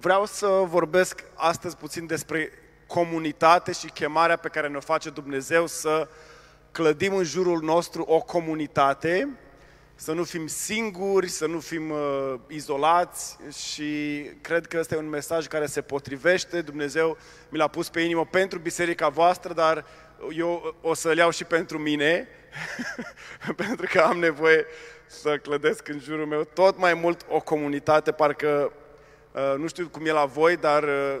vreau să vorbesc astăzi puțin despre comunitate și chemarea pe care ne-o face Dumnezeu să clădim în jurul nostru o comunitate, să nu fim singuri, să nu fim uh, izolați și cred că ăsta e un mesaj care se potrivește. Dumnezeu mi l-a pus pe inimă pentru biserica voastră, dar eu o să-l iau și pentru mine, pentru că am nevoie să clădesc în jurul meu tot mai mult o comunitate, parcă uh, nu știu cum e la voi, dar uh,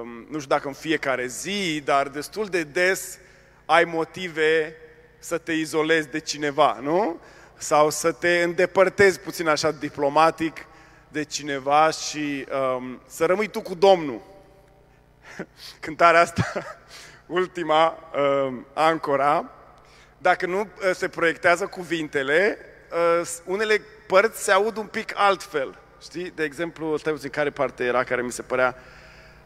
um, nu știu dacă în fiecare zi, dar destul de des ai motive să te izolezi de cineva, nu? Sau să te îndepărtezi puțin așa diplomatic de cineva și um, să rămâi tu cu Domnul. Cântarea asta, ultima, um, Ancora, dacă nu uh, se proiectează cuvintele, uh, unele părți se aud un pic altfel. Știi? De exemplu, stai puțin, care parte era care mi se părea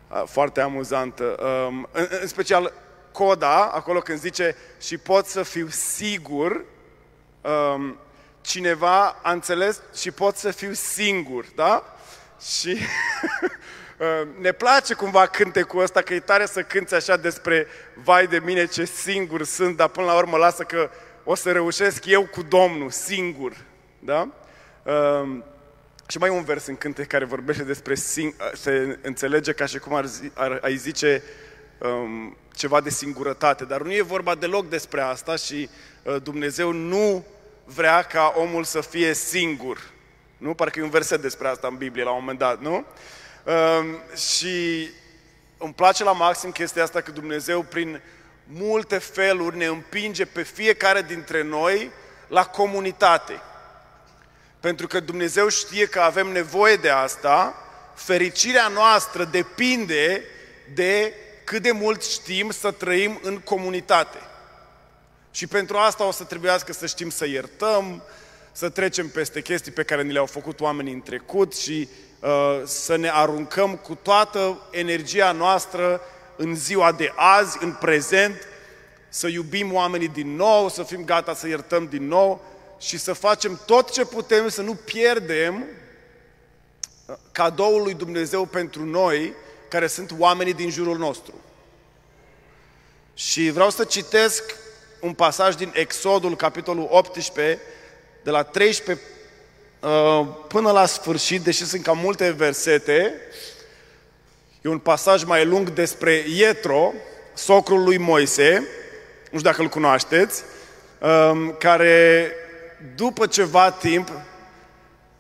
uh, foarte amuzantă. Um, în, în special coda, acolo când zice și pot să fiu sigur, um, cineva a înțeles și pot să fiu singur, da? Și ne place cumva cântecul ăsta, că e tare să cânți așa despre vai de mine ce singur sunt, dar până la urmă lasă că o să reușesc eu cu Domnul, singur. Da? Um, și mai e un vers în cântec care vorbește despre sing- se înțelege ca și cum ar, zi, ar ai zice um, ceva de singurătate, dar nu e vorba deloc despre asta și uh, Dumnezeu nu vrea ca omul să fie singur. Nu? Parcă e un verset despre asta în Biblie la un moment dat, nu? Um, și îmi place la maxim chestia asta că Dumnezeu prin multe feluri ne împinge pe fiecare dintre noi la comunitate. Pentru că Dumnezeu știe că avem nevoie de asta, fericirea noastră depinde de cât de mult știm să trăim în comunitate. Și pentru asta o să trebuiască să știm să iertăm, să trecem peste chestii pe care ni le-au făcut oamenii în trecut și uh, să ne aruncăm cu toată energia noastră în ziua de azi, în prezent, să iubim oamenii din nou, să fim gata să iertăm din nou și să facem tot ce putem să nu pierdem uh, cadoul lui Dumnezeu pentru noi, care sunt oamenii din jurul nostru. Și vreau să citesc un pasaj din Exodul, capitolul 18, de la 13 uh, până la sfârșit, deși sunt cam multe versete, e un pasaj mai lung despre Ietro, socrul lui Moise, nu știu dacă îl cunoașteți, um, care după ceva timp,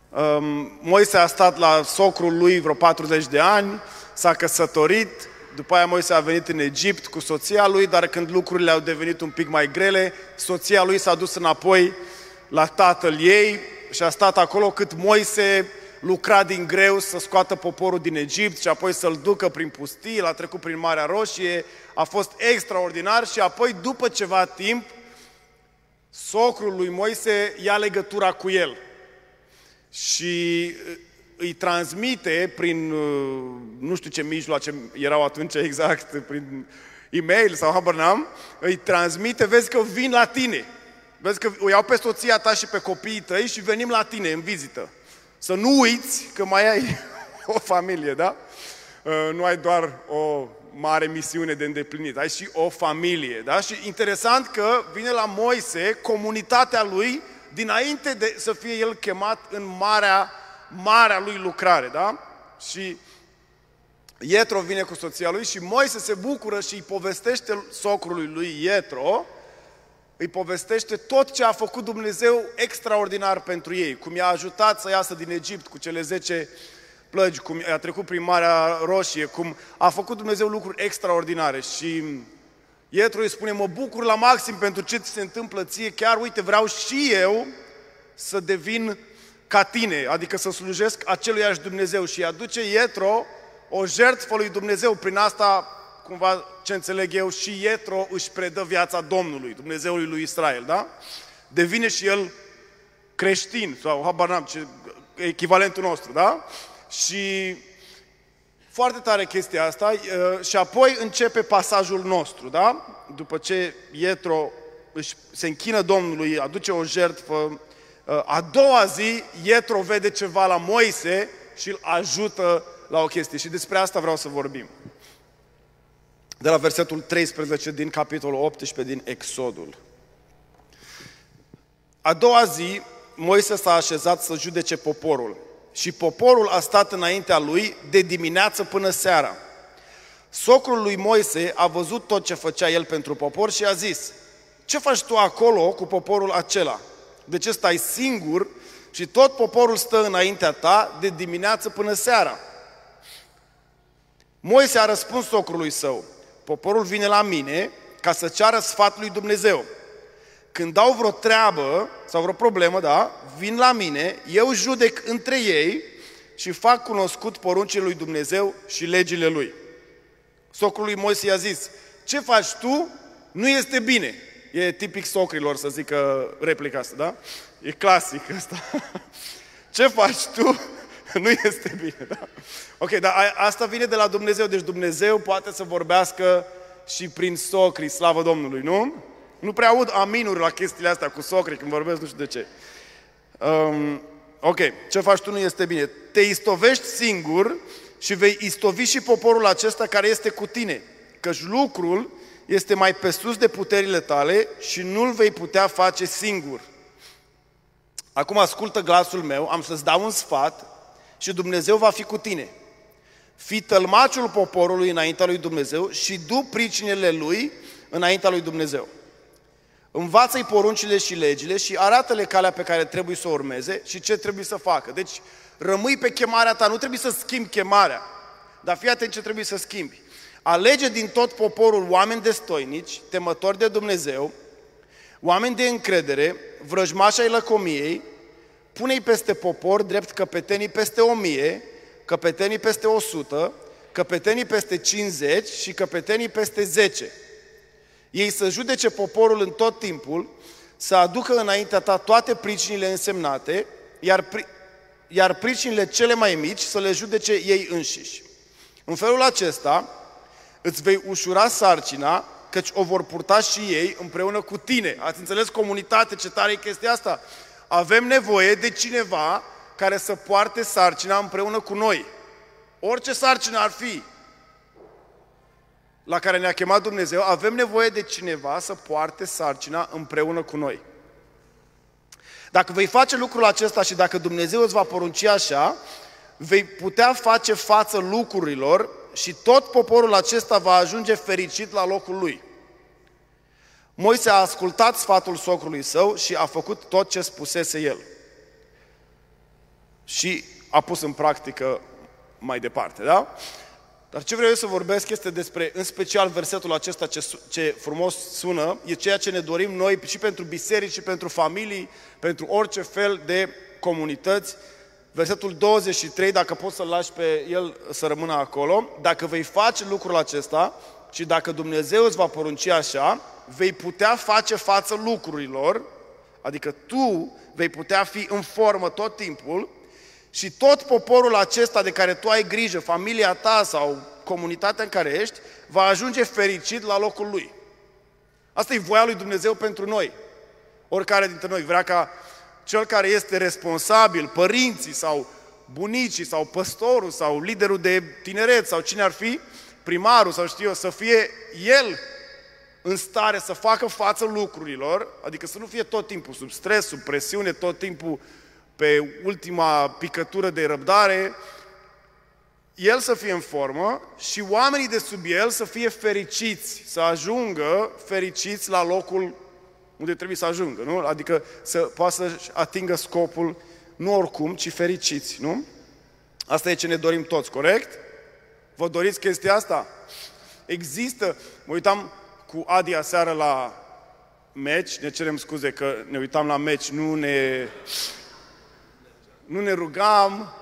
um, Moise a stat la socrul lui vreo 40 de ani, s-a căsătorit, după aia Moise a venit în Egipt cu soția lui, dar când lucrurile au devenit un pic mai grele, soția lui s-a dus înapoi la tatăl ei și a stat acolo cât Moise lucra din greu să scoată poporul din Egipt și apoi să-l ducă prin pustii, l-a trecut prin Marea Roșie, a fost extraordinar și apoi după ceva timp socrul lui Moise ia legătura cu el și îi transmite prin, uh, nu știu ce mijloace erau atunci exact, prin e-mail sau habar n-am, îi transmite, vezi că vin la tine. Vezi că o iau pe soția ta și pe copiii tăi și venim la tine în vizită. Să nu uiți că mai ai o familie, da? Uh, nu ai doar o mare misiune de îndeplinit, ai și o familie, da? Și interesant că vine la Moise comunitatea lui dinainte de să fie el chemat în marea marea lui lucrare, da? Și Ietro vine cu soția lui și Moise se bucură și îi povestește socrului lui Ietro, îi povestește tot ce a făcut Dumnezeu extraordinar pentru ei, cum i-a ajutat să iasă din Egipt cu cele 10 plăgi, cum i-a trecut prin Marea Roșie, cum a făcut Dumnezeu lucruri extraordinare și Ietro îi spune, mă bucur la maxim pentru ce ți se întâmplă ție, chiar uite, vreau și eu să devin ca tine, adică să slujesc aceluiași Dumnezeu și aduce Ietro o jertfă lui Dumnezeu. Prin asta, cumva, ce înțeleg eu, și Ietro își predă viața Domnului, Dumnezeului lui Israel, da? Devine și el creștin, sau habar n-am, ce, echivalentul nostru, da? Și foarte tare chestia asta și apoi începe pasajul nostru, da? După ce Ietro își, se închină Domnului, aduce o jertfă, a doua zi, Ietro vede ceva la Moise și îl ajută la o chestie. Și despre asta vreau să vorbim. De la versetul 13 din capitolul 18 din Exodul. A doua zi, Moise s-a așezat să judece poporul și poporul a stat înaintea lui de dimineață până seara. Socrul lui Moise a văzut tot ce făcea el pentru popor și a zis, ce faci tu acolo cu poporul acela? De ce stai singur și tot poporul stă înaintea ta de dimineață până seara? Moise a răspuns socrului său, poporul vine la mine ca să ceară sfatul lui Dumnezeu. Când dau vreo treabă sau vreo problemă, da, vin la mine, eu judec între ei și fac cunoscut poruncile lui Dumnezeu și legile lui. Socrul lui Moise i-a zis, ce faci tu nu este bine. E tipic socrilor să zică replica asta, da? E clasic asta. Ce faci tu nu este bine, da? Ok, dar asta vine de la Dumnezeu, deci Dumnezeu poate să vorbească și prin socri, slavă Domnului, nu? Nu prea aud aminuri la chestiile astea cu socri când vorbesc, nu știu de ce. Um, ok, ce faci tu nu este bine. Te istovești singur și vei istovi și poporul acesta care este cu tine, căci lucrul este mai pe sus de puterile tale și nu-l vei putea face singur. Acum ascultă glasul meu, am să-ți dau un sfat și Dumnezeu va fi cu tine. Fii tălmaciul poporului înaintea lui Dumnezeu și du pricinele lui înaintea lui Dumnezeu. Învață-i poruncile și legile și arată-le calea pe care trebuie să o urmeze și ce trebuie să facă. Deci rămâi pe chemarea ta, nu trebuie să schimbi chemarea, dar fii atent ce trebuie să schimbi. Alege din tot poporul oameni destoinici, temători de Dumnezeu, oameni de încredere, vrăjmași ai lăcomiei, pune-i peste popor drept căpetenii peste o mie, căpetenii peste o sută, căpetenii peste 50 și căpetenii peste 10. Ei să judece poporul în tot timpul, să aducă înaintea ta toate pricinile însemnate, iar, pri, iar pricinile cele mai mici să le judece ei înșiși. În felul acesta, îți vei ușura sarcina, căci o vor purta și ei împreună cu tine. Ați înțeles comunitate, ce tare e chestia asta? Avem nevoie de cineva care să poarte sarcina împreună cu noi. Orice sarcină ar fi la care ne-a chemat Dumnezeu, avem nevoie de cineva să poarte sarcina împreună cu noi. Dacă vei face lucrul acesta și dacă Dumnezeu îți va porunci așa, vei putea face față lucrurilor și tot poporul acesta va ajunge fericit la locul lui. Moise a ascultat sfatul socrului său și a făcut tot ce spusese el. Și a pus în practică mai departe, da? Dar ce vreau eu să vorbesc este despre, în special, versetul acesta ce, ce frumos sună, e ceea ce ne dorim noi și pentru biserici, și pentru familii, pentru orice fel de comunități, versetul 23, dacă poți să-l lași pe el să rămână acolo, dacă vei face lucrul acesta și dacă Dumnezeu îți va porunci așa, vei putea face față lucrurilor, adică tu vei putea fi în formă tot timpul și tot poporul acesta de care tu ai grijă, familia ta sau comunitatea în care ești, va ajunge fericit la locul lui. Asta e voia lui Dumnezeu pentru noi. Oricare dintre noi vrea ca cel care este responsabil, părinții sau bunicii sau păstorul sau liderul de tineret sau cine ar fi, primarul sau știu eu, să fie el în stare să facă față lucrurilor, adică să nu fie tot timpul sub stres, sub presiune, tot timpul pe ultima picătură de răbdare, el să fie în formă și oamenii de sub el să fie fericiți, să ajungă fericiți la locul unde trebuie să ajungă, nu? Adică să poată să atingă scopul nu oricum, ci fericiți, nu? Asta e ce ne dorim toți, corect? Vă doriți chestia asta? Există, mă uitam cu Adi aseară la meci, ne cerem scuze că ne uitam la meci, nu ne, nu ne rugam,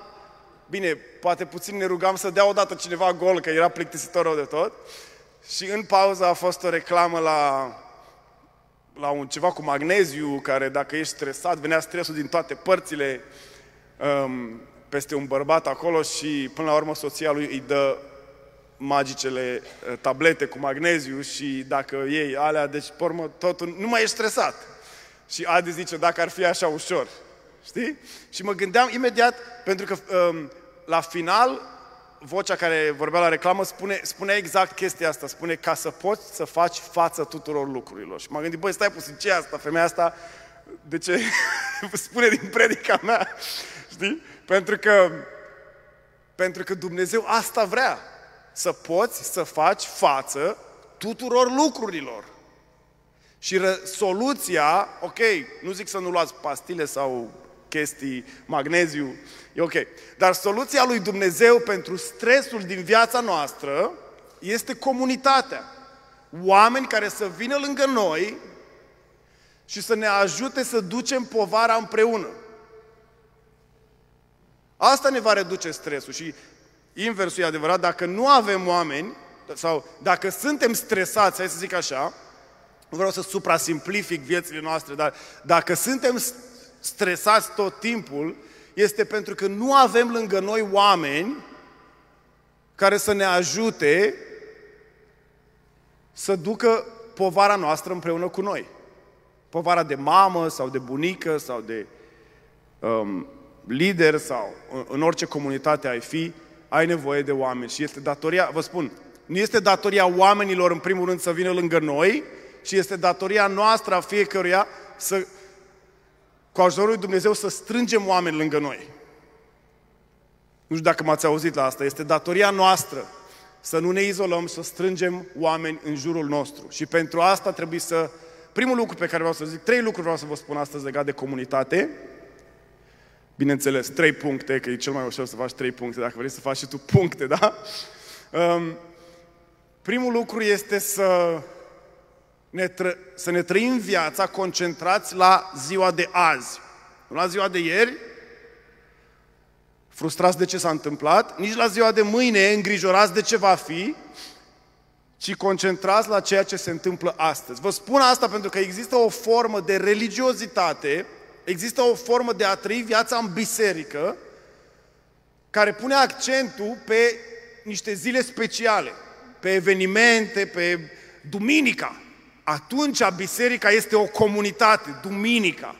bine, poate puțin ne rugam să dea odată cineva gol, că era plictisitor rău de tot, și în pauză a fost o reclamă la la un ceva cu magneziu, care dacă ești stresat, venea stresul din toate părțile um, peste un bărbat acolo și până la urmă soția lui îi dă magicele uh, tablete cu magneziu și dacă iei alea, deci pe urmă totul, nu mai ești stresat. Și Adi zice, dacă ar fi așa ușor, știi? Și mă gândeam imediat, pentru că um, la final, vocea care vorbea la reclamă spune, spune exact chestia asta. Spune ca să poți să faci față tuturor lucrurilor. Și m-am gândit, băi, stai puțin, ce e asta? Femeia asta, de ce spune din predica mea? Știi? Pentru că, pentru că Dumnezeu asta vrea. Să poți să faci față tuturor lucrurilor. Și ră, soluția, ok, nu zic să nu luați pastile sau chestii, magneziu, e ok. Dar soluția lui Dumnezeu pentru stresul din viața noastră este comunitatea. Oameni care să vină lângă noi și să ne ajute să ducem povara împreună. Asta ne va reduce stresul și inversul e adevărat, dacă nu avem oameni sau dacă suntem stresați, hai să zic așa, nu vreau să suprasimplific viețile noastre, dar dacă suntem stresați tot timpul, este pentru că nu avem lângă noi oameni care să ne ajute să ducă povara noastră împreună cu noi. Povara de mamă sau de bunică sau de um, lider sau în orice comunitate ai fi, ai nevoie de oameni. Și este datoria, vă spun, nu este datoria oamenilor în primul rând să vină lângă noi, ci este datoria noastră a fiecăruia să, cu ajutorul lui Dumnezeu, să strângem oameni lângă noi. Nu știu dacă m-ați auzit la asta. Este datoria noastră să nu ne izolăm, să strângem oameni în jurul nostru. Și pentru asta trebuie să... Primul lucru pe care vreau să zic, trei lucruri vreau să vă spun astăzi legat de comunitate. Bineînțeles, trei puncte, că e cel mai ușor să faci trei puncte, dacă vrei să faci și tu puncte, da? Um, primul lucru este să ne tră- să ne trăim viața concentrați la ziua de azi. Nu la ziua de ieri, frustrați de ce s-a întâmplat, nici la ziua de mâine, îngrijorați de ce va fi, ci concentrați la ceea ce se întâmplă astăzi. Vă spun asta pentru că există o formă de religiozitate, există o formă de a trăi viața în biserică, care pune accentul pe niște zile speciale, pe evenimente, pe duminica. Atunci biserica este o comunitate, duminica.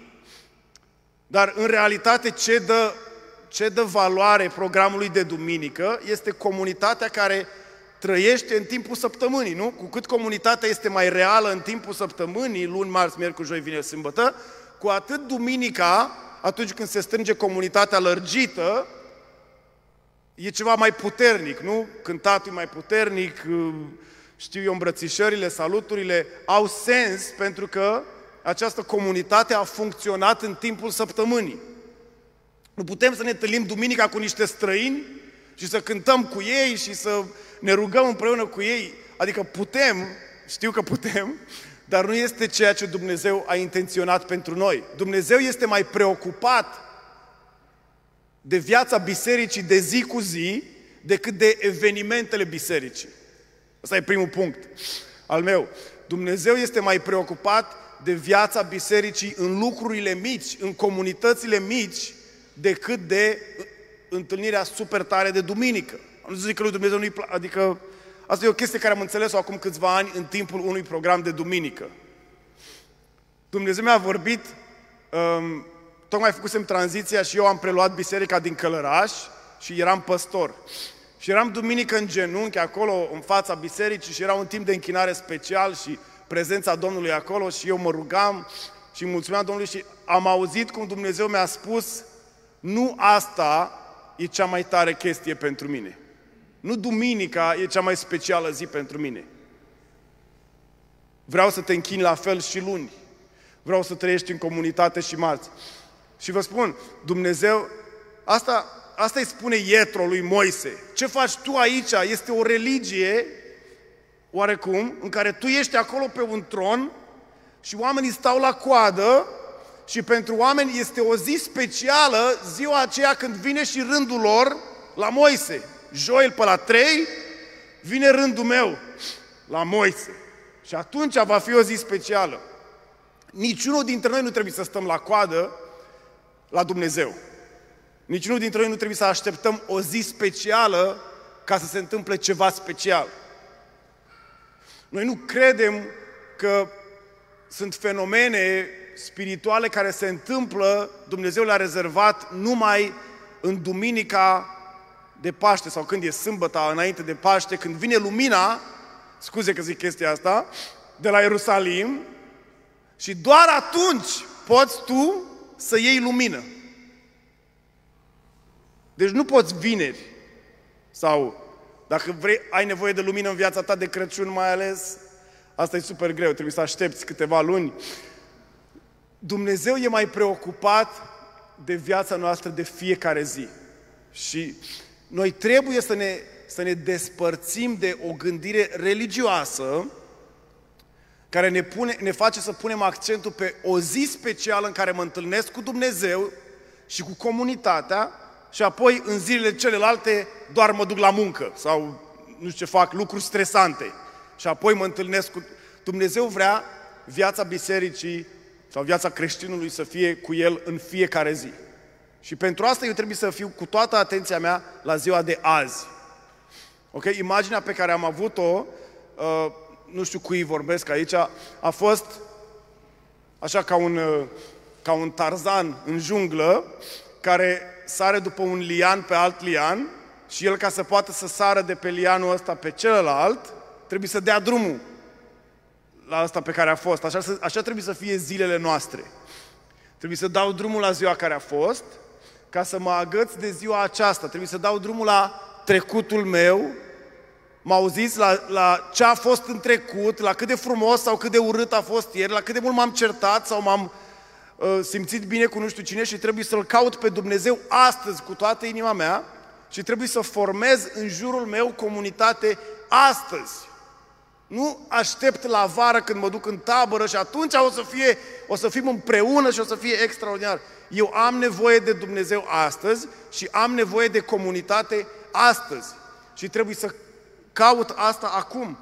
Dar în realitate ce dă, ce dă valoare programului de duminică este comunitatea care trăiește în timpul săptămânii, nu? Cu cât comunitatea este mai reală în timpul săptămânii, luni, marți, miercuri, joi, vineri, sâmbătă, cu atât duminica, atunci când se strânge comunitatea lărgită, e ceva mai puternic, nu? Cântatul e mai puternic, știu eu, îmbrățișările, saluturile au sens pentru că această comunitate a funcționat în timpul săptămânii. Nu putem să ne întâlnim duminica cu niște străini și să cântăm cu ei și să ne rugăm împreună cu ei. Adică putem, știu că putem, dar nu este ceea ce Dumnezeu a intenționat pentru noi. Dumnezeu este mai preocupat de viața bisericii de zi cu zi decât de evenimentele bisericii. Ăsta e primul punct al meu. Dumnezeu este mai preocupat de viața bisericii în lucrurile mici, în comunitățile mici, decât de întâlnirea super tare de duminică. Nu zic că lui Dumnezeu nu-i place, adică asta e o chestie care am înțeles-o acum câțiva ani în timpul unui program de duminică. Dumnezeu mi-a vorbit, um, tocmai făcusem tranziția și eu am preluat biserica din Călăraș și eram păstor. Și eram duminică în genunchi, acolo, în fața bisericii și era un timp de închinare special și prezența Domnului acolo și eu mă rugam și mulțumeam Domnului și am auzit cum Dumnezeu mi-a spus nu asta e cea mai tare chestie pentru mine. Nu duminica e cea mai specială zi pentru mine. Vreau să te închini la fel și luni. Vreau să trăiești în comunitate și marți. Și vă spun, Dumnezeu, asta asta îi spune Ietro lui Moise. Ce faci tu aici? Este o religie, oarecum, în care tu ești acolo pe un tron și oamenii stau la coadă și pentru oameni este o zi specială, ziua aceea când vine și rândul lor la Moise. Joel pe la trei, vine rândul meu la Moise. Și atunci va fi o zi specială. Niciunul dintre noi nu trebuie să stăm la coadă la Dumnezeu. Niciunul dintre noi nu trebuie să așteptăm o zi specială ca să se întâmple ceva special. Noi nu credem că sunt fenomene spirituale care se întâmplă, Dumnezeu le-a rezervat numai în duminica de Paște sau când e sâmbăta înainte de Paște, când vine lumina, scuze că zic chestia asta, de la Ierusalim și doar atunci poți tu să iei lumină. Deci nu poți vineri sau dacă vrei, ai nevoie de lumină în viața ta de Crăciun mai ales, asta e super greu, trebuie să aștepți câteva luni. Dumnezeu e mai preocupat de viața noastră de fiecare zi. Și noi trebuie să ne, să ne despărțim de o gândire religioasă care ne, pune, ne face să punem accentul pe o zi specială în care mă întâlnesc cu Dumnezeu și cu comunitatea și apoi în zilele celelalte doar mă duc la muncă sau nu știu ce fac, lucruri stresante. Și apoi mă întâlnesc cu... Dumnezeu vrea viața bisericii sau viața creștinului să fie cu el în fiecare zi. Și pentru asta eu trebuie să fiu cu toată atenția mea la ziua de azi. Ok? Imaginea pe care am avut-o, uh, nu știu cui vorbesc aici, a fost așa ca un, uh, ca un tarzan în junglă care sare după un lian pe alt lian și el ca să poată să sară de pe lianul ăsta pe celălalt, trebuie să dea drumul la asta pe care a fost. Așa, așa trebuie să fie zilele noastre. Trebuie să dau drumul la ziua care a fost, ca să mă agăț de ziua aceasta. Trebuie să dau drumul la trecutul meu, mă auziți la, la ce a fost în trecut, la cât de frumos sau cât de urât a fost ieri, la cât de mult m-am certat sau m-am uh, simțit bine cu nu știu cine și trebuie să-L caut pe Dumnezeu astăzi cu toată inima mea și trebuie să formez în jurul meu comunitate astăzi. Nu aștept la vară când mă duc în tabără și atunci o să, fie, o să fim împreună și o să fie extraordinar. Eu am nevoie de Dumnezeu astăzi și am nevoie de comunitate astăzi. Și trebuie să caut asta acum.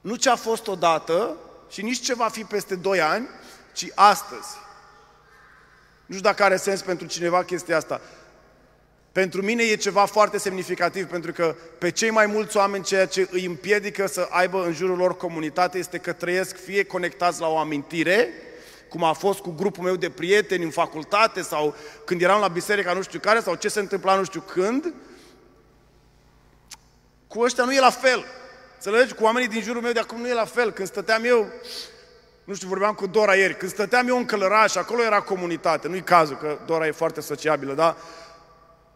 Nu ce a fost odată și nici ce va fi peste doi ani, ci astăzi. Nu știu dacă are sens pentru cineva chestia asta. Pentru mine e ceva foarte semnificativ, pentru că pe cei mai mulți oameni ceea ce îi împiedică să aibă în jurul lor comunitate este că trăiesc fie conectați la o amintire, cum a fost cu grupul meu de prieteni în facultate sau când eram la biserica nu știu care sau ce se întâmpla nu știu când, cu ăștia nu e la fel. Înțelegi? Cu oamenii din jurul meu de acum nu e la fel. Când stăteam eu, nu știu, vorbeam cu Dora ieri, când stăteam eu în Călăraș, acolo era comunitate, nu-i cazul, că Dora e foarte sociabilă, dar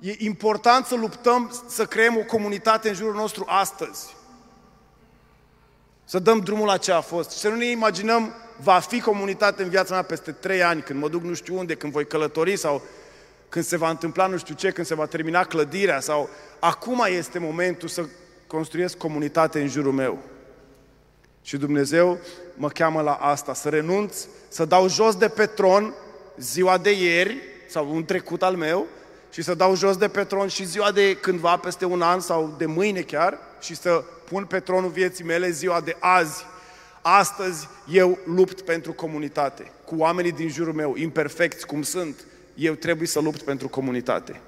E important să luptăm să creăm o comunitate în jurul nostru astăzi. Să dăm drumul la ce a fost. Și să nu ne imaginăm, va fi comunitate în viața mea peste trei ani, când mă duc nu știu unde, când voi călători sau când se va întâmpla nu știu ce, când se va termina clădirea sau acum este momentul să construiesc comunitate în jurul meu. Și Dumnezeu mă cheamă la asta, să renunț, să dau jos de pe tron ziua de ieri sau un trecut al meu și să dau jos de pe tron și ziua de cândva, peste un an sau de mâine chiar, și să pun pe tronul vieții mele ziua de azi. Astăzi eu lupt pentru comunitate, cu oamenii din jurul meu, imperfecți cum sunt, eu trebuie să lupt pentru comunitate.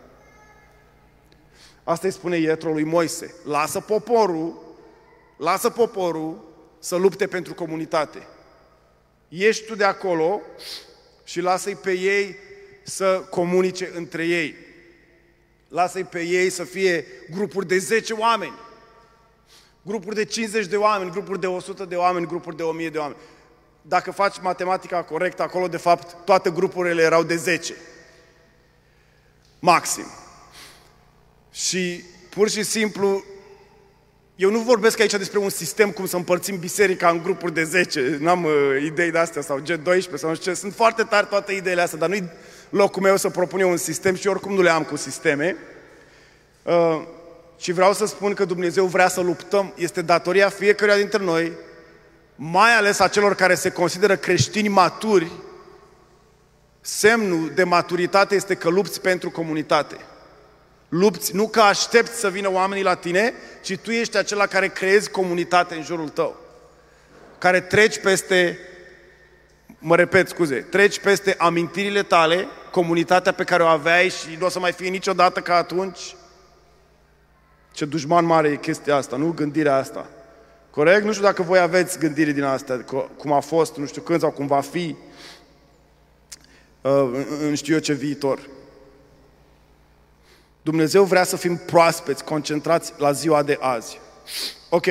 Asta îi spune Ietro lui Moise. Lasă poporul, lasă poporul să lupte pentru comunitate. Ieși tu de acolo și lasă-i pe ei să comunice între ei. Lasă-i pe ei să fie grupuri de 10 oameni, grupuri de 50 de oameni, grupuri de 100 de oameni, grupuri de 1000 de oameni. Dacă faci matematica corectă, acolo de fapt toate grupurile erau de 10. Maxim. Și pur și simplu, eu nu vorbesc aici despre un sistem cum să împărțim biserica în grupuri de 10, n-am uh, idei de astea sau G12 sau nu știu ce, sunt foarte tari toate ideile astea, dar nu-i locul meu să propun eu un sistem și oricum nu le am cu sisteme. Uh, și vreau să spun că Dumnezeu vrea să luptăm, este datoria fiecăruia dintre noi, mai ales a celor care se consideră creștini maturi, semnul de maturitate este că lupți pentru comunitate. Lupți nu că aștepți să vină oamenii la tine, ci tu ești acela care creezi comunitate în jurul tău. Care treci peste mă repet, scuze, treci peste amintirile tale, comunitatea pe care o aveai și nu o să mai fie niciodată ca atunci. Ce dușman mare e chestia asta, nu gândirea asta. Corect? Nu știu dacă voi aveți gândire din asta, cum a fost, nu știu când sau cum va fi, uh, în știu eu ce viitor. Dumnezeu vrea să fim proaspeți, concentrați la ziua de azi. Ok.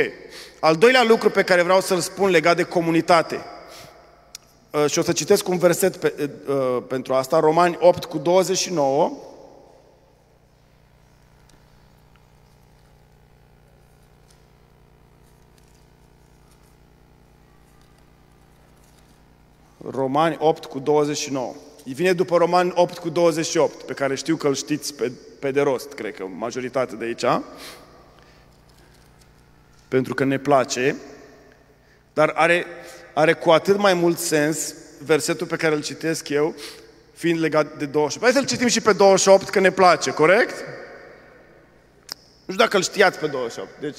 Al doilea lucru pe care vreau să-l spun legat de comunitate. Uh, și o să citesc un verset pe, uh, pentru asta, Romani 8 cu 29. Romani 8 cu 29. Vine după Romani 8 cu 28, pe care știu că îl știți pe, pe de rost, cred că majoritatea de aici. Pentru că ne place. Dar are, are cu atât mai mult sens versetul pe care îl citesc eu, fiind legat de 28. Hai să-l citim și pe 28, că ne place, corect? Nu știu dacă îl știați pe 28. Deci,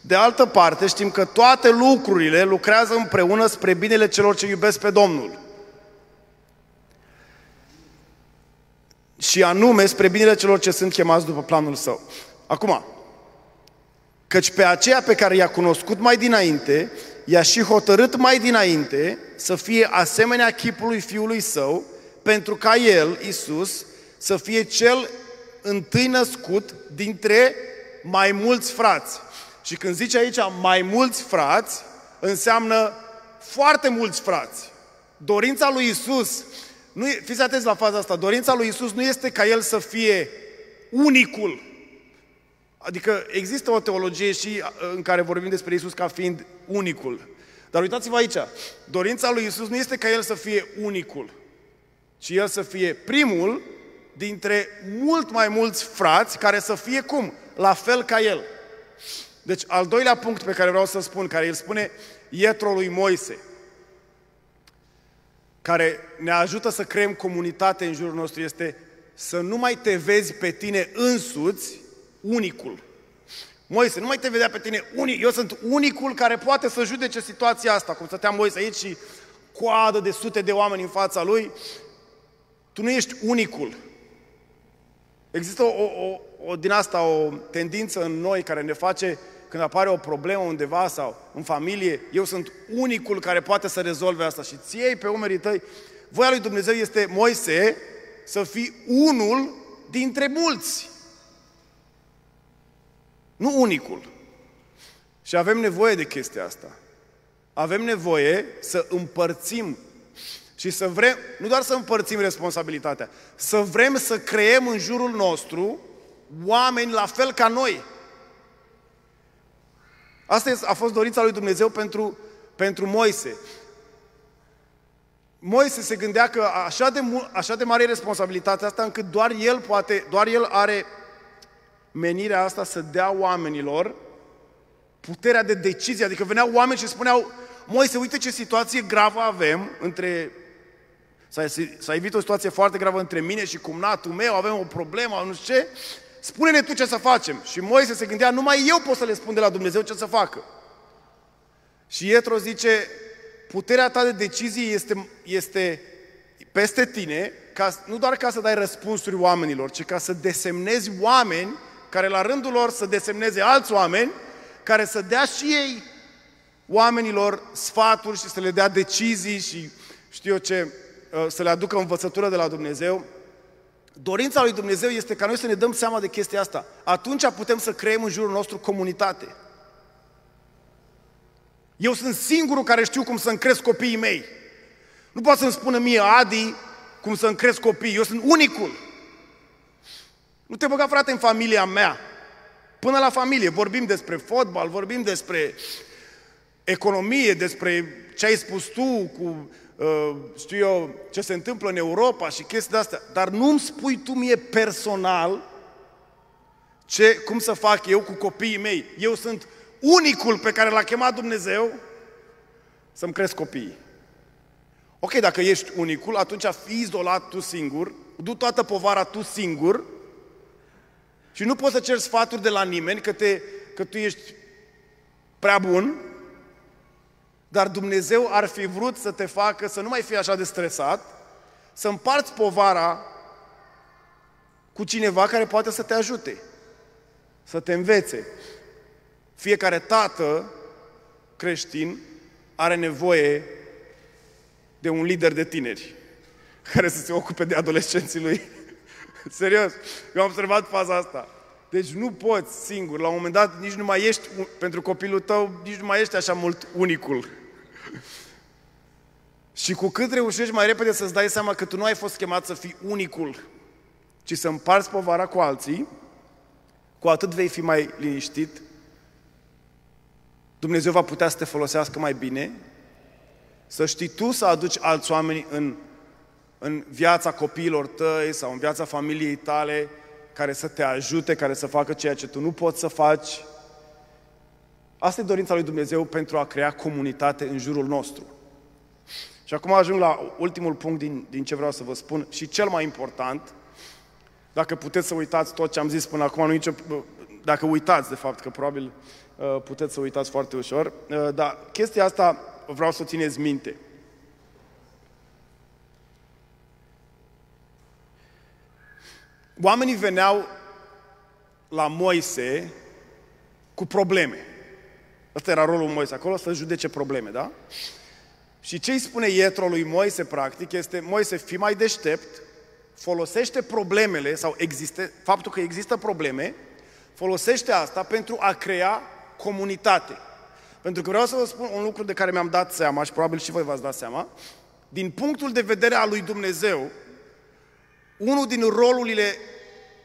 de altă parte, știm că toate lucrurile lucrează împreună spre binele celor ce iubesc pe Domnul. Și anume spre binele celor ce sunt chemați după planul său. Acum, căci pe aceea pe care i-a cunoscut mai dinainte, i-a și hotărât mai dinainte să fie asemenea chipului Fiului Său, pentru ca El, Isus, să fie cel întâi născut dintre mai mulți frați. Și când zice aici mai mulți frați, înseamnă foarte mulți frați. Dorința lui Isus, nu, fiți atenți la faza asta, dorința lui Isus nu este ca El să fie unicul. Adică există o teologie și în care vorbim despre Isus ca fiind unicul. Dar uitați-vă aici, dorința lui Isus nu este ca El să fie unicul, ci El să fie primul dintre mult mai mulți frați care să fie cum? La fel ca El. Deci, al doilea punct pe care vreau să spun, care îl spune Ietro lui Moise, care ne ajută să creăm comunitate în jurul nostru, este să nu mai te vezi pe tine însuți unicul. Moise, nu mai te vedea pe tine unic. Eu sunt unicul care poate să judece situația asta. Cum stătea Moise aici și coadă de sute de oameni în fața lui. Tu nu ești unicul. Există o, o, o, din asta o tendință în noi care ne face când apare o problemă undeva sau în familie, eu sunt unicul care poate să rezolve asta și ți ției pe umerii tăi. Voia lui Dumnezeu este, Moise, să fii unul dintre mulți. Nu unicul. Și avem nevoie de chestia asta. Avem nevoie să împărțim și să vrem, nu doar să împărțim responsabilitatea, să vrem să creăm în jurul nostru oameni la fel ca noi. Asta a fost dorința lui Dumnezeu pentru, pentru Moise. Moise se gândea că așa de, așa de mare responsabilitatea asta încât doar el poate, doar el are menirea asta să dea oamenilor puterea de decizie. Adică veneau oameni și spuneau, Moise, uite ce situație gravă avem între... S-a, s-a evit o situație foarte gravă între mine și cumnatul meu, avem o problemă, nu știu ce. Spune-ne tu ce să facem. Și Moise se gândea, numai eu pot să le spun de la Dumnezeu ce să facă. Și Ietro zice, puterea ta de decizie este, este peste tine, ca, nu doar ca să dai răspunsuri oamenilor, ci ca să desemnezi oameni care la rândul lor să desemneze alți oameni, care să dea și ei oamenilor sfaturi și să le dea decizii și știu eu ce, uh, să le aducă învățătură de la Dumnezeu. Dorința lui Dumnezeu este ca noi să ne dăm seama de chestia asta. Atunci putem să creăm în jurul nostru comunitate. Eu sunt singurul care știu cum să-mi cresc copiii mei. Nu poate să-mi spună mie Adi cum să-mi cresc copiii. Eu sunt unicul. Nu te băga, frate, în familia mea. Până la familie. Vorbim despre fotbal, vorbim despre economie, despre ce ai spus tu cu, uh, știu eu, ce se întâmplă în Europa și chestii de-astea. Dar nu-mi spui tu mie personal ce, cum să fac eu cu copiii mei. Eu sunt unicul pe care l-a chemat Dumnezeu să-mi cresc copiii. Ok, dacă ești unicul, atunci fii izolat tu singur, du toată povara tu singur și nu poți să ceri sfaturi de la nimeni că, te, că tu ești prea bun, dar Dumnezeu ar fi vrut să te facă să nu mai fii așa de stresat, să împarți povara cu cineva care poate să te ajute, să te învețe. Fiecare tată creștin are nevoie de un lider de tineri care să se ocupe de adolescenții lui. Serios, eu am observat faza asta. Deci nu poți singur, la un moment dat nici nu mai ești, pentru copilul tău, nici nu mai ești așa mult unicul. Și cu cât reușești mai repede să-ți dai seama că tu nu ai fost chemat să fii unicul, ci să împarți povara cu alții, cu atât vei fi mai liniștit, Dumnezeu va putea să te folosească mai bine, să știi tu să aduci alți oameni în, în viața copiilor tăi sau în viața familiei tale, care să te ajute, care să facă ceea ce tu nu poți să faci. Asta e dorința lui Dumnezeu pentru a crea comunitate în jurul nostru. Și acum ajung la ultimul punct din, din ce vreau să vă spun și cel mai important. Dacă puteți să uitați tot ce am zis până acum, nu nicio, dacă uitați, de fapt, că probabil uh, puteți să uitați foarte ușor, uh, dar chestia asta vreau să o țineți minte. Oamenii veneau la Moise cu probleme. Ăsta era rolul Moise acolo, să judece probleme, da? Și ce îi spune Ietro lui Moise, practic, este Moise, fi mai deștept, folosește problemele sau existe, faptul că există probleme, folosește asta pentru a crea comunitate. Pentru că vreau să vă spun un lucru de care mi-am dat seama și probabil și voi v-ați dat seama. Din punctul de vedere al lui Dumnezeu, unul din rolurile,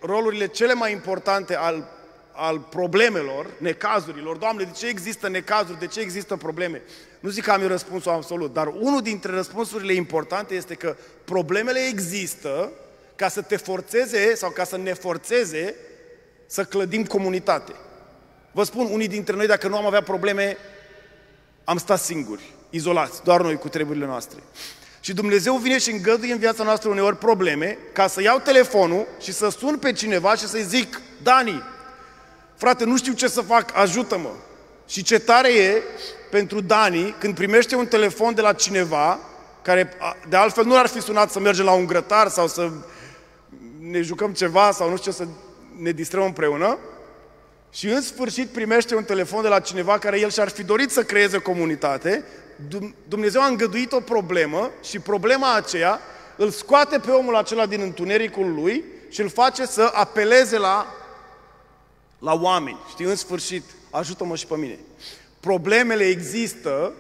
rolurile cele mai importante al, al problemelor, necazurilor, Doamne, de ce există necazuri, de ce există probleme? Nu zic că am eu răspunsul absolut, dar unul dintre răspunsurile importante este că problemele există ca să te forțeze sau ca să ne forțeze să clădim comunitate. Vă spun, unii dintre noi, dacă nu am avea probleme, am stat singuri, izolați, doar noi cu treburile noastre. Și Dumnezeu vine și îngăduie în viața noastră uneori probleme ca să iau telefonul și să sun pe cineva și să-i zic, Dani, frate, nu știu ce să fac, ajută-mă. Și ce tare e pentru Dani când primește un telefon de la cineva care de altfel nu ar fi sunat să mergem la un grătar sau să ne jucăm ceva sau nu știu ce, să ne distrăm împreună, și în sfârșit primește un telefon de la cineva care el și-ar fi dorit să creeze comunitate, Dumnezeu a îngăduit o problemă și problema aceea îl scoate pe omul acela din întunericul lui și îl face să apeleze la, la oameni. Știi, în sfârșit, ajută-mă și pe mine. Problemele există,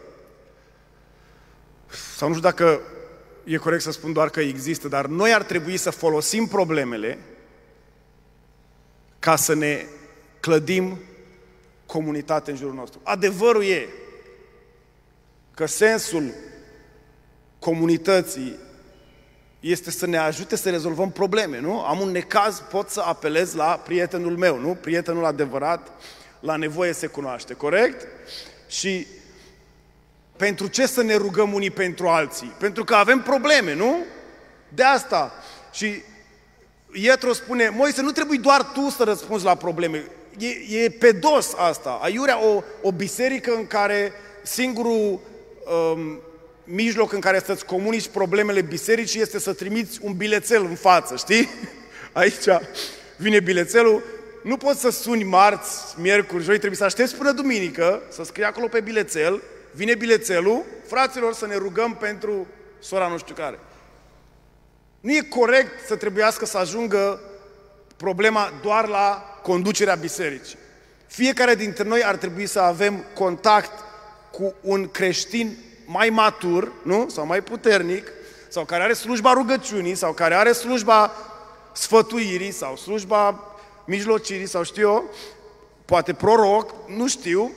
sau nu știu dacă e corect să spun doar că există, dar noi ar trebui să folosim problemele ca să ne clădim comunitate în jurul nostru. Adevărul e că sensul comunității este să ne ajute să rezolvăm probleme, nu? Am un necaz, pot să apelez la prietenul meu, nu? Prietenul adevărat, la nevoie se cunoaște, corect? Și pentru ce să ne rugăm unii pentru alții? Pentru că avem probleme, nu? De asta. Și Ietro spune, Moise, nu trebuie doar tu să răspunzi la probleme e, e pe dos asta. Aiurea o, o biserică în care singurul um, mijloc în care să-ți comunici problemele bisericii este să trimiți un bilețel în față, știi? Aici vine bilețelul, nu poți să suni marți, miercuri, joi, trebuie să aștepți până duminică, să scrii acolo pe bilețel, vine bilețelul, fraților, să ne rugăm pentru sora nu știu care. Nu e corect să trebuiască să ajungă problema doar la conducerea bisericii. Fiecare dintre noi ar trebui să avem contact cu un creștin mai matur, nu? Sau mai puternic, sau care are slujba rugăciunii, sau care are slujba sfătuirii, sau slujba mijlocirii, sau știu eu, poate proroc, nu știu,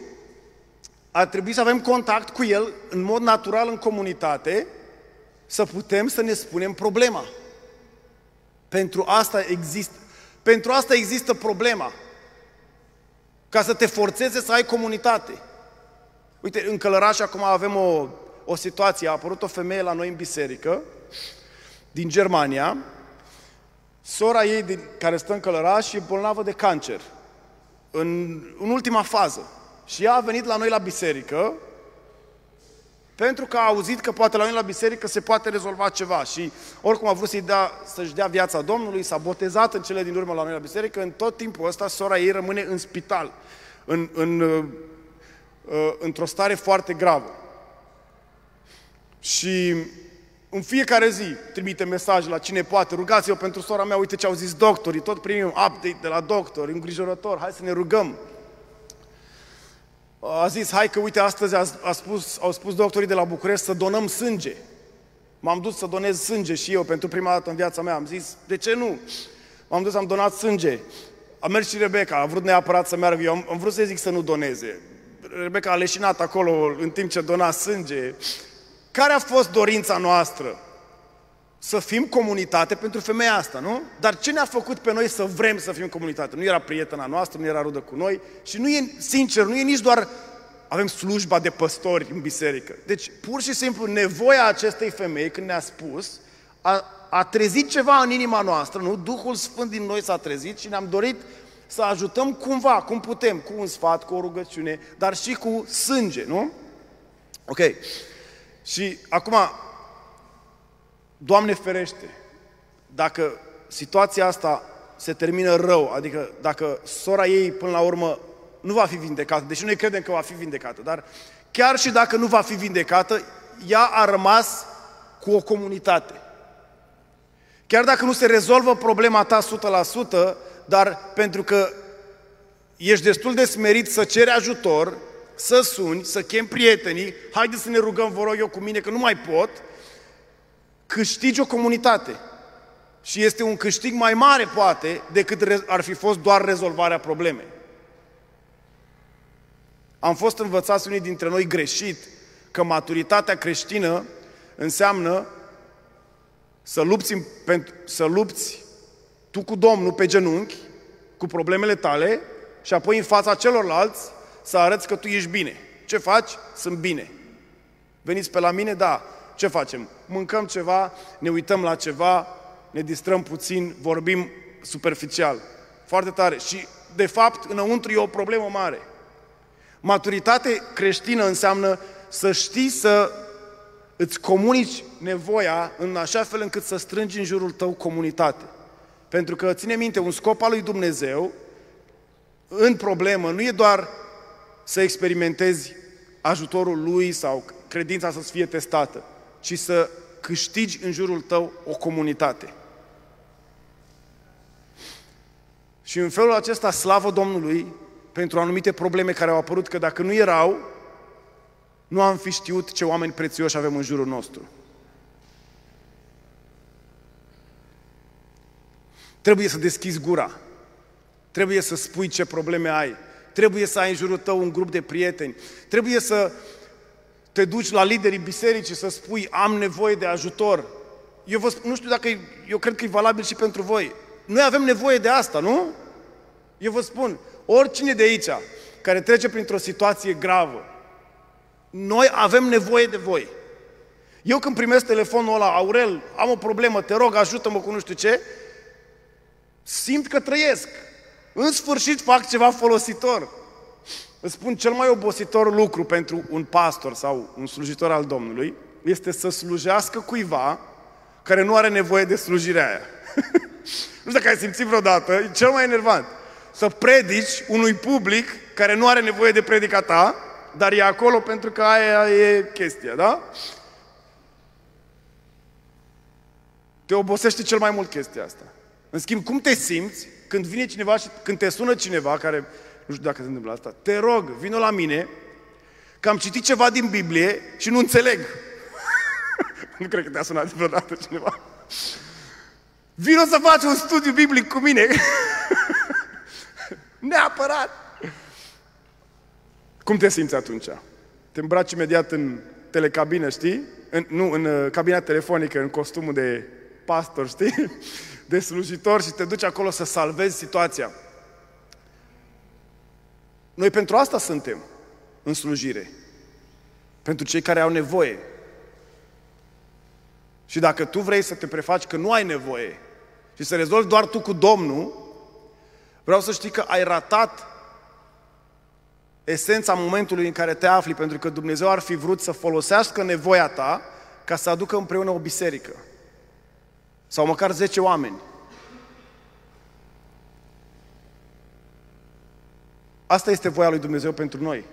ar trebui să avem contact cu el în mod natural în comunitate, să putem să ne spunem problema. Pentru asta există, pentru asta există problema. Ca să te forțeze să ai comunitate. Uite, în Călăraș acum avem o, o situație. A apărut o femeie la noi în biserică, din Germania. Sora ei, din, care stă în Călăraș, e bolnavă de cancer. În, în ultima fază. Și ea a venit la noi la biserică pentru că a auzit că poate la noi la biserică se poate rezolva ceva și oricum a vrut să-i dea, să-și dea viața Domnului, s-a botezat în cele din urmă la noi la biserică, în tot timpul ăsta sora ei rămâne în spital, în, în, uh, uh, într-o stare foarte gravă. Și în fiecare zi trimite mesaj la cine poate, rugați-vă pentru sora mea, uite ce au zis doctorii, tot primim update de la doctor, îngrijorător, hai să ne rugăm. A zis, hai că uite, astăzi a, a spus, au spus doctorii de la București să donăm sânge. M-am dus să donez sânge și eu pentru prima dată în viața mea. Am zis, de ce nu? M-am dus, am donat sânge. A mers și Rebecca, a vrut neapărat să meargă. Eu am, am vrut să zic să nu doneze. Rebecca a leșinat acolo în timp ce dona sânge. Care a fost dorința noastră? Să fim comunitate pentru femeia asta, nu? Dar ce ne-a făcut pe noi să vrem să fim comunitate? Nu era prietena noastră, nu era rudă cu noi și nu e, sincer, nu e nici doar avem slujba de păstori în biserică. Deci, pur și simplu, nevoia acestei femei, când ne-a spus, a, a trezit ceva în inima noastră, nu? Duhul Sfânt din noi s-a trezit și ne-am dorit să ajutăm cumva, cum putem, cu un sfat, cu o rugăciune, dar și cu sânge, nu? Ok. Și acum, Doamne ferește, dacă situația asta se termină rău, adică dacă sora ei până la urmă nu va fi vindecată, deși noi credem că va fi vindecată, dar chiar și dacă nu va fi vindecată, ea a rămas cu o comunitate. Chiar dacă nu se rezolvă problema ta 100%, dar pentru că ești destul de smerit să ceri ajutor, să suni, să chem prietenii, haide să ne rugăm, vă rog eu cu mine, că nu mai pot, câștigi o comunitate. Și este un câștig mai mare, poate, decât ar fi fost doar rezolvarea problemei. Am fost învățați unii dintre noi greșit că maturitatea creștină înseamnă să lupți, să lupți tu cu Domnul pe genunchi, cu problemele tale și apoi în fața celorlalți să arăți că tu ești bine. Ce faci? Sunt bine. Veniți pe la mine? Da. Ce facem? Mâncăm ceva, ne uităm la ceva, ne distrăm puțin, vorbim superficial. Foarte tare. Și, de fapt, înăuntru e o problemă mare. Maturitate creștină înseamnă să știi să îți comunici nevoia în așa fel încât să strângi în jurul tău comunitate. Pentru că, ține minte, un scop al lui Dumnezeu în problemă nu e doar să experimentezi ajutorul lui sau credința să-ți fie testată, ci să câștigi în jurul tău o comunitate. Și în felul acesta, slavă Domnului pentru anumite probleme care au apărut, că dacă nu erau, nu am fi știut ce oameni prețioși avem în jurul nostru. Trebuie să deschizi gura. Trebuie să spui ce probleme ai. Trebuie să ai în jurul tău un grup de prieteni. Trebuie să te duci la liderii bisericii să spui am nevoie de ajutor. Eu vă spun, nu știu dacă, eu cred că e valabil și pentru voi. Noi avem nevoie de asta, nu? Eu vă spun, oricine de aici care trece printr-o situație gravă, noi avem nevoie de voi. Eu când primesc telefonul ăla, Aurel, am o problemă, te rog, ajută-mă cu nu știu ce, simt că trăiesc. În sfârșit fac ceva folositor. Îți spun, cel mai obositor lucru pentru un pastor sau un slujitor al Domnului este să slujească cuiva care nu are nevoie de slujirea aia. nu știu dacă ai simțit vreodată, e cel mai enervant. Să predici unui public care nu are nevoie de predica ta, dar e acolo pentru că aia e chestia, da? Te obosește cel mai mult chestia asta. În schimb, cum te simți când vine cineva și când te sună cineva care, nu știu dacă se întâmplă asta, te rog, vină la mine, că am citit ceva din Biblie și nu înțeleg. nu cred că te-a sunat vreodată cineva. Vino să faci un studiu biblic cu mine. Neapărat. Cum te simți atunci? Te îmbraci imediat în telecabină, știi? În, nu, în uh, cabina telefonică, în costumul de pastor, știi? De slujitor și te duci acolo să salvezi situația. Noi pentru asta suntem în slujire. Pentru cei care au nevoie. Și dacă tu vrei să te prefaci că nu ai nevoie și să rezolvi doar tu cu Domnul, vreau să știi că ai ratat esența momentului în care te afli, pentru că Dumnezeu ar fi vrut să folosească nevoia ta ca să aducă împreună o biserică. Sau măcar 10 oameni. Asta este voia lui Dumnezeu pentru noi.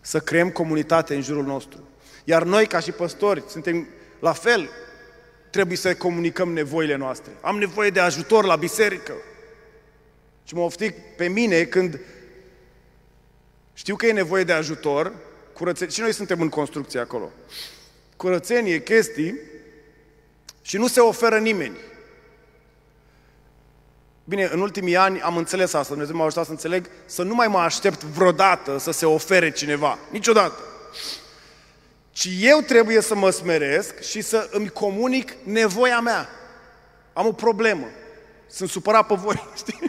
Să creăm comunitate în jurul nostru. Iar noi, ca și păstori, suntem La fel, trebuie să comunicăm nevoile noastre. Am nevoie de ajutor la biserică. Și mă oftic pe mine când știu că e nevoie de ajutor, curățenie, și noi suntem în construcție acolo, curățenie, chestii, și nu se oferă nimeni. Bine, în ultimii ani am înțeles asta, Dumnezeu m-a ajutat să înțeleg, să nu mai mă aștept vreodată să se ofere cineva, niciodată. Ci eu trebuie să mă smeresc și să îmi comunic nevoia mea. Am o problemă. Sunt supărat pe voi, știi?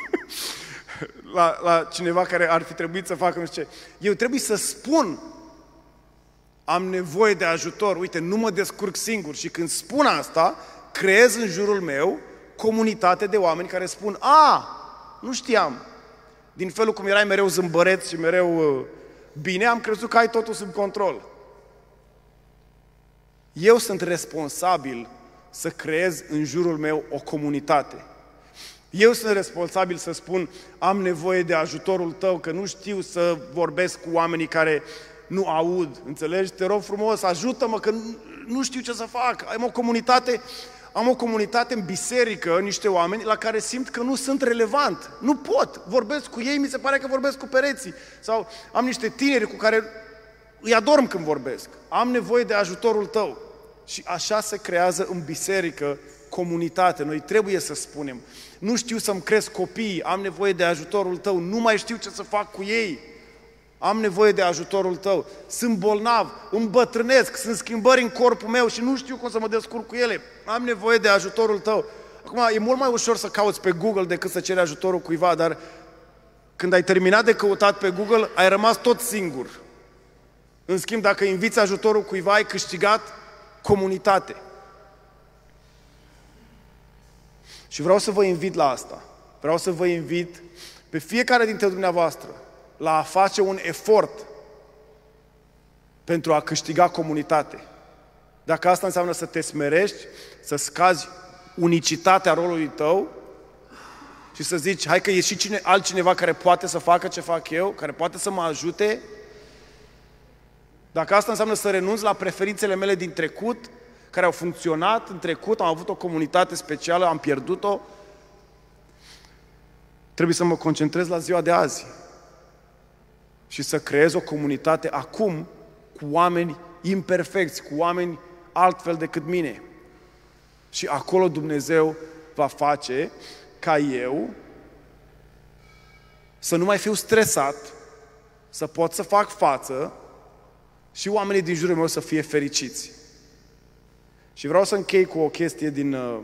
La, la cineva care ar fi trebuit să facă nu știu ce. Eu trebuie să spun am nevoie de ajutor, uite, nu mă descurc singur. Și când spun asta, creez în jurul meu comunitate de oameni care spun, a, nu știam. Din felul cum erai mereu zâmbăreț și mereu uh, bine, am crezut că ai totul sub control. Eu sunt responsabil să creez în jurul meu o comunitate. Eu sunt responsabil să spun, am nevoie de ajutorul tău, că nu știu să vorbesc cu oamenii care nu aud, înțelegi? Te rog frumos, ajută-mă că nu știu ce să fac. Am o comunitate, am o comunitate în biserică, niște oameni la care simt că nu sunt relevant. Nu pot. Vorbesc cu ei, mi se pare că vorbesc cu pereții. Sau am niște tineri cu care îi adorm când vorbesc. Am nevoie de ajutorul tău. Și așa se creează în biserică comunitate. Noi trebuie să spunem, nu știu să-mi cresc copiii, am nevoie de ajutorul tău, nu mai știu ce să fac cu ei. Am nevoie de ajutorul tău. Sunt bolnav, îmbătrânesc, sunt schimbări în corpul meu și nu știu cum să mă descurc cu ele. Am nevoie de ajutorul tău. Acum, e mult mai ușor să cauți pe Google decât să ceri ajutorul cuiva, dar când ai terminat de căutat pe Google, ai rămas tot singur. În schimb, dacă inviți ajutorul cuiva, ai câștigat comunitate. Și vreau să vă invit la asta. Vreau să vă invit pe fiecare dintre dumneavoastră la a face un efort pentru a câștiga comunitate. Dacă asta înseamnă să te smerești, să scazi unicitatea rolului tău și să zici, hai că e și cine, altcineva care poate să facă ce fac eu, care poate să mă ajute, dacă asta înseamnă să renunț la preferințele mele din trecut, care au funcționat în trecut, am avut o comunitate specială, am pierdut-o, trebuie să mă concentrez la ziua de azi și să creez o comunitate acum cu oameni imperfecți, cu oameni altfel decât mine. Și acolo Dumnezeu va face ca eu să nu mai fiu stresat, să pot să fac față și oamenii din jurul meu să fie fericiți. Și vreau să închei cu o chestie din, uh,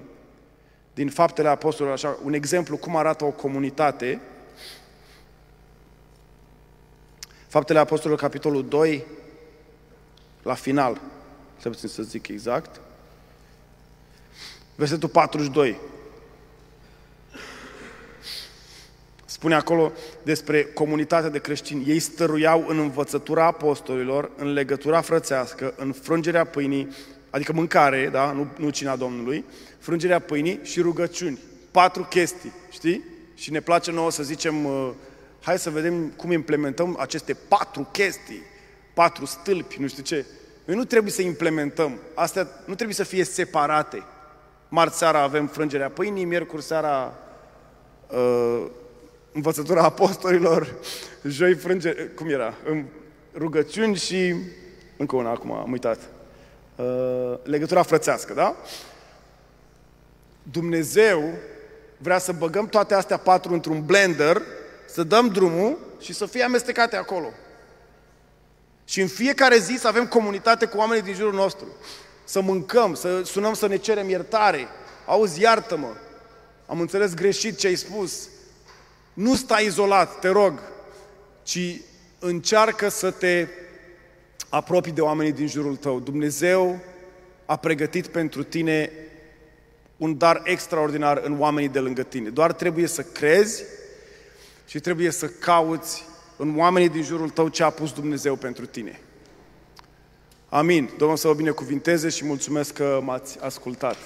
din Faptele Apostolilor, așa, un exemplu cum arată o comunitate Faptele Apostolilor, capitolul 2, la final, să puțin să zic exact, versetul 42. Spune acolo despre comunitatea de creștini. Ei stăruiau în învățătura apostolilor, în legătura frățească, în frângerea pâinii, adică mâncare, da? nu, nu cina Domnului, frângerea pâinii și rugăciuni. Patru chestii, știi? Și ne place nouă să zicem uh, hai să vedem cum implementăm aceste patru chestii, patru stâlpi, nu știu ce. Noi nu trebuie să implementăm, astea nu trebuie să fie separate. Marți seara avem frângerea pâinii, miercuri seara uh, învățătura apostolilor, joi frânge, cum era? Rugăciuni și încă una acum, am uitat. Uh, legătura frățească, da? Dumnezeu vrea să băgăm toate astea patru într-un blender să dăm drumul și să fie amestecate acolo. Și în fiecare zi să avem comunitate cu oamenii din jurul nostru. Să mâncăm, să sunăm să ne cerem iertare. Auzi, iartă-mă, am înțeles greșit ce ai spus. Nu stai izolat, te rog, ci încearcă să te apropii de oamenii din jurul tău. Dumnezeu a pregătit pentru tine un dar extraordinar în oamenii de lângă tine. Doar trebuie să crezi și trebuie să cauți în oamenii din jurul tău ce a pus Dumnezeu pentru tine. Amin. Domnul să vă binecuvinteze și mulțumesc că m-ați ascultat.